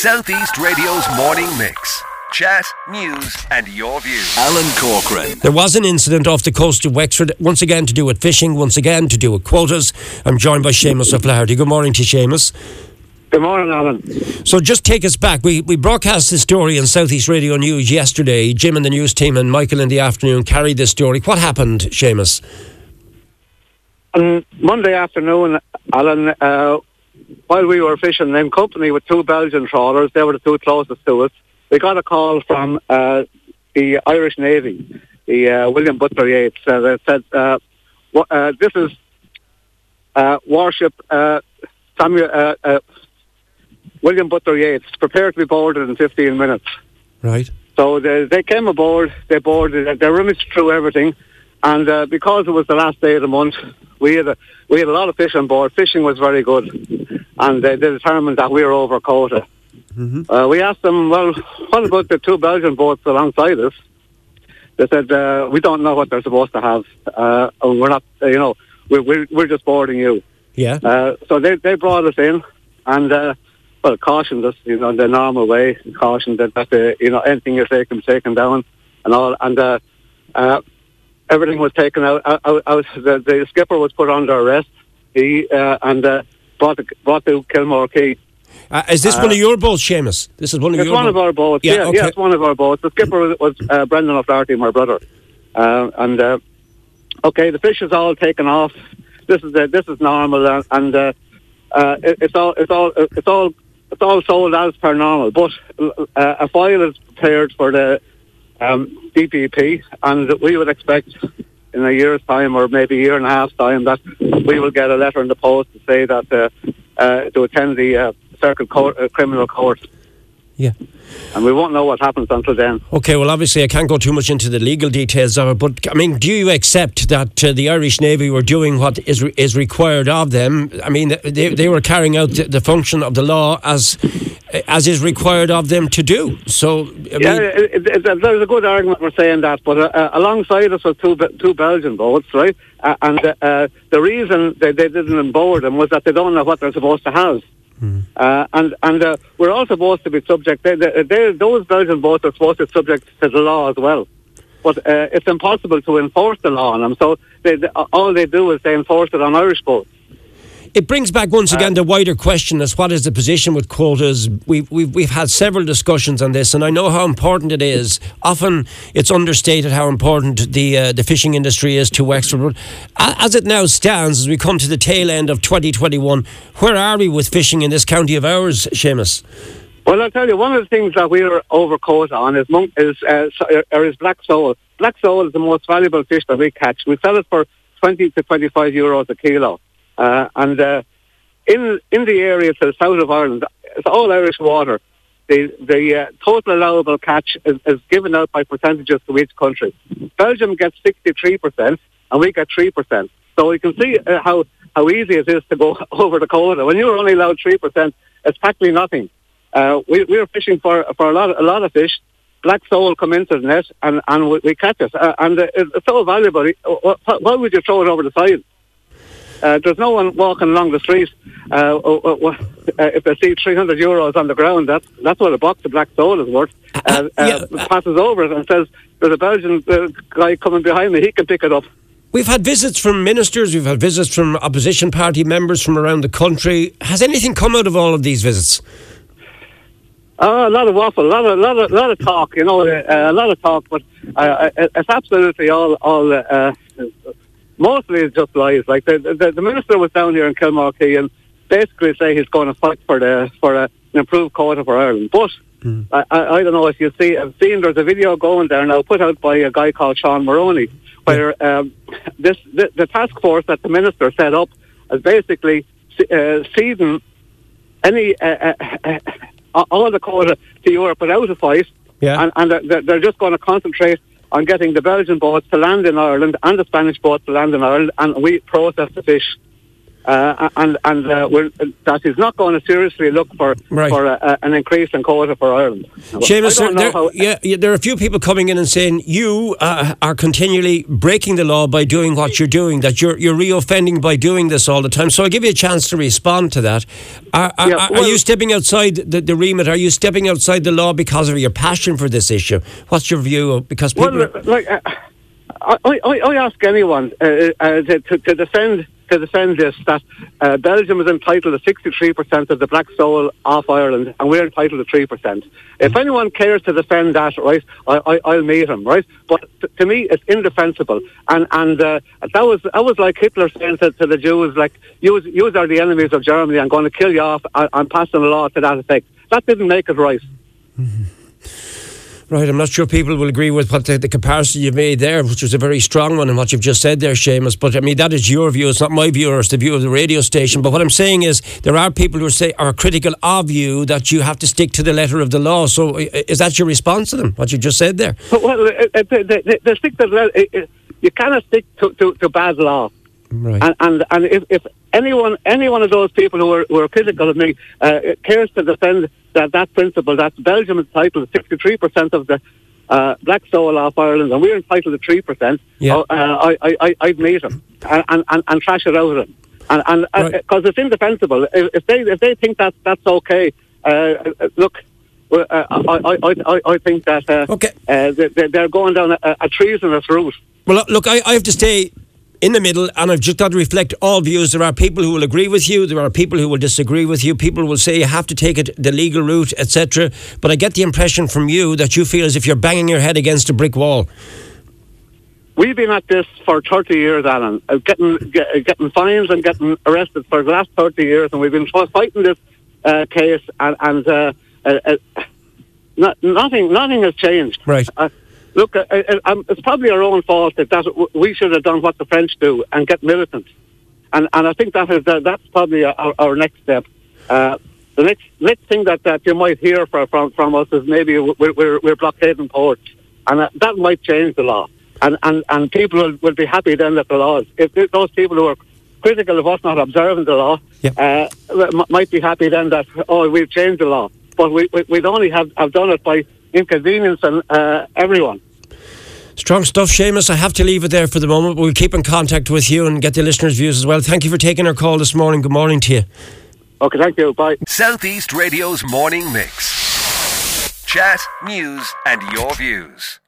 Southeast Radio's morning mix. Chat, news, and your views. Alan Corcoran. There was an incident off the coast of Wexford, once again to do with fishing, once again to do with quotas. I'm joined by Seamus O'Flaherty. Good morning to Seamus. Good morning, Alan. So just take us back. We, we broadcast this story on Southeast Radio News yesterday. Jim and the news team and Michael in the afternoon carried this story. What happened, Seamus? On Monday afternoon, Alan, uh, while we were fishing in company with two Belgian trawlers, they were the two closest to us, we got a call from uh, the Irish Navy, the uh, William Butler Yeats, uh, that said, uh, wha- uh, this is uh, warship uh, Samuel, uh, uh, William Butler Yeats, prepared to be boarded in 15 minutes. Right. So they, they came aboard, they boarded, they rummaged through everything, and uh, because it was the last day of the month, we had a, we had a lot of fish on board. Fishing was very good, and uh, they determined that we were over quota. Uh, we asked them, well, what about the two Belgian boats alongside us? They said, uh, we don't know what they're supposed to have, uh, and we're not, uh, you know, we're, we're, we're just boarding you. Yeah. Uh, so they, they brought us in and, uh, well, cautioned us, you know, in the normal way, cautioned that, that uh, you know, anything you're taking is taken down and all. And uh, uh, everything was taken out. out, out, out the, the skipper was put under arrest. He uh, and uh, brought, to, brought to Kilmore Quay. Uh, is this one of your boats, Seamus? This is one of It's your one of our boats. Yeah, Yeah, okay. yeah, it's one of our boats. The skipper was, was uh, Brendan O'Flaherty, my brother. Uh, and uh, okay, the fish is all taken off. This is uh, this is normal, and, and uh, uh, it, it's all it's all it's all it's all sold as per normal. But uh, a file is prepared for the um, DPP, and we would expect in a year's time or maybe a year and a half's time that we will get a letter in the post to say that uh, uh, to attend the uh, circuit court, uh, criminal court Yeah. and we won't know what happens until then. Okay, well, obviously, I can't go too much into the legal details of it, but I mean, do you accept that uh, the Irish Navy were doing what is re- is required of them? I mean, they, they were carrying out the, the function of the law as as is required of them to do. So, I Yeah, mean, it, it, it, there's a good argument for saying that, but uh, uh, alongside us were two two Belgian boats, right? Uh, and uh, uh, the reason they, they didn't board them was that they don't know what they're supposed to have. Uh, and and uh, we're all supposed to be subject. They, they, they, those Belgian boats are supposed to be subject to the law as well. But uh, it's impossible to enforce the law on them. So they, they, all they do is they enforce it on Irish boats. It brings back once again the wider question as what is the position with quotas. We've, we've, we've had several discussions on this, and I know how important it is. Often it's understated how important the uh, the fishing industry is to Wexford. But as it now stands, as we come to the tail end of 2021, where are we with fishing in this county of ours, Seamus? Well, I'll tell you, one of the things that we're overcaught on is monk, is uh, or is black sole. Black sole is the most valuable fish that we catch. We sell it for 20 to 25 euros a kilo. Uh, and uh, in in the area to the south of Ireland, it's all Irish water. The the uh, total allowable catch is, is given out by percentages to each country. Belgium gets 63%, and we get 3%. So you can see uh, how, how easy it is to go over the quota. When you're only allowed 3%, it's practically nothing. Uh, we, we were fishing for, for a, lot, a lot of fish. Black sole come into the net, and, and we, catch it. Uh, and uh, it's so valuable. Why, why would you throw it over the side? Uh, there's no one walking along the street. Uh, uh, uh, uh, if they see 300 euros on the ground, that's that's what a box of black sole is worth. Uh, yeah, uh, passes over it and says, "There's a Belgian uh, guy coming behind me. He can pick it up." We've had visits from ministers, we've had visits from opposition party members from around the country. Has anything come out of all of these visits? Oh, a lot of waffle, a lot of, lot of, lot of talk. You know, uh, a lot of talk, but it's absolutely all, all. Uh, mostly it's just lies. Like the, the the minister was down here in Kilmore Quay and basically say he's going to fight for the for a, an improved quota for Ireland. But I, I, I don't know if you see. I've seen there's a video going there now, put out by a guy called Sean Maroney, where um, this the, the task force that the minister set up is basically uh, seizing any uh, uh, uh, all the quota to Europe without a fight, Yeah. and, and they're, they're just going to concentrate on getting the Belgian boats to land in Ireland and the Spanish boats to land in Ireland, and we process the fish. Uh, and and uh, we're, that is not going to seriously look for Right. for uh, an increase in quota for Ireland. Seamus, I there, how. yeah, yeah, there are a few people coming in and saying you uh, are continually breaking the law by doing what you're doing, that you're, you're reoffending by doing this all the time. So I'll give you a chance to respond to that. Are, are, Yeah, are well- you stepping outside the, the remit? Are you stepping outside the law because of your passion for this issue? What's your view? of- Because people. Well, like uh, I, I, I ask anyone uh, uh, to, to defend to defend this that uh, Belgium is entitled to 63% of the black sole off Ireland, and we're entitled to 3%. If anyone cares to defend that, right, I, I, I'll meet him, right? But t- to me, it's indefensible, and and uh, that was that was like Hitler saying to, to the Jews, like, "You are the enemies of Germany. I'm going to kill you off. I, I'm passing a law to that effect." That didn't make it right. Right, I'm not sure people will agree with what the, the comparison you made there, which was a very strong one, and what you've just said there, Seamus. But I mean, that is your view. It's not my view, or it's the view of the radio station. But what I'm saying is, there are people who say are critical of you that you have to stick to the letter of the law. So, is that your response to them? What you just said there? Well, uh, they, they, they stick to the, uh, uh, you cannot stick to, to, to bad law. Right. And and, and if, if anyone any one of those people who are, who are critical of me uh, cares to defend that, that principle, that Belgium is entitled to 63% of the uh, black sole off Ireland, and we're entitled to 3%, Yeah. uh, I, I, I, I'd meet them and, and, and, trash it out of them. And and Right. because it's indefensible. If, if they if they think that that's okay, uh, uh, look, well, uh, I, I, I, I think that uh, Okay. uh, they, they're going down a, a treasonous route. Well, look, I, I have to stay in the middle, and I've just got to reflect all views. There are people who will agree with you. There are people who will disagree with you. People will say you have to take it the legal route, etc. But I get the impression from you that you feel as if you're banging your head against a brick wall. We've been at this for 30 years, Alan, uh, getting get, uh, getting fines and getting arrested for the last 30 years, and we've been fighting this uh, case, and, and uh, uh, uh, not, nothing nothing has changed. Right. Look, uh, uh, um, it's probably our own fault that, that we should have done what the French do and get militant, and and I think that is that's probably our, our next step. Uh, the next next thing that, that you might hear from from, from us is maybe we're, we're, we're blockading ports, and uh, that might change the law, and and, and people will, will be happy then that the laws. If those people who are critical of us not observing the law Yep. uh, m- might be happy then that oh we've changed the law, but we, we we'd only have, have done it by inconveniencing uh, everyone. Strong stuff, Seamus. I have to leave it there for the moment. We'll keep in contact with you and get the listeners' views as well. Thank you for taking our call this morning. Good morning to you. Okay, thank you. Bye. Southeast Radio's morning mix. Chat, news, and your views.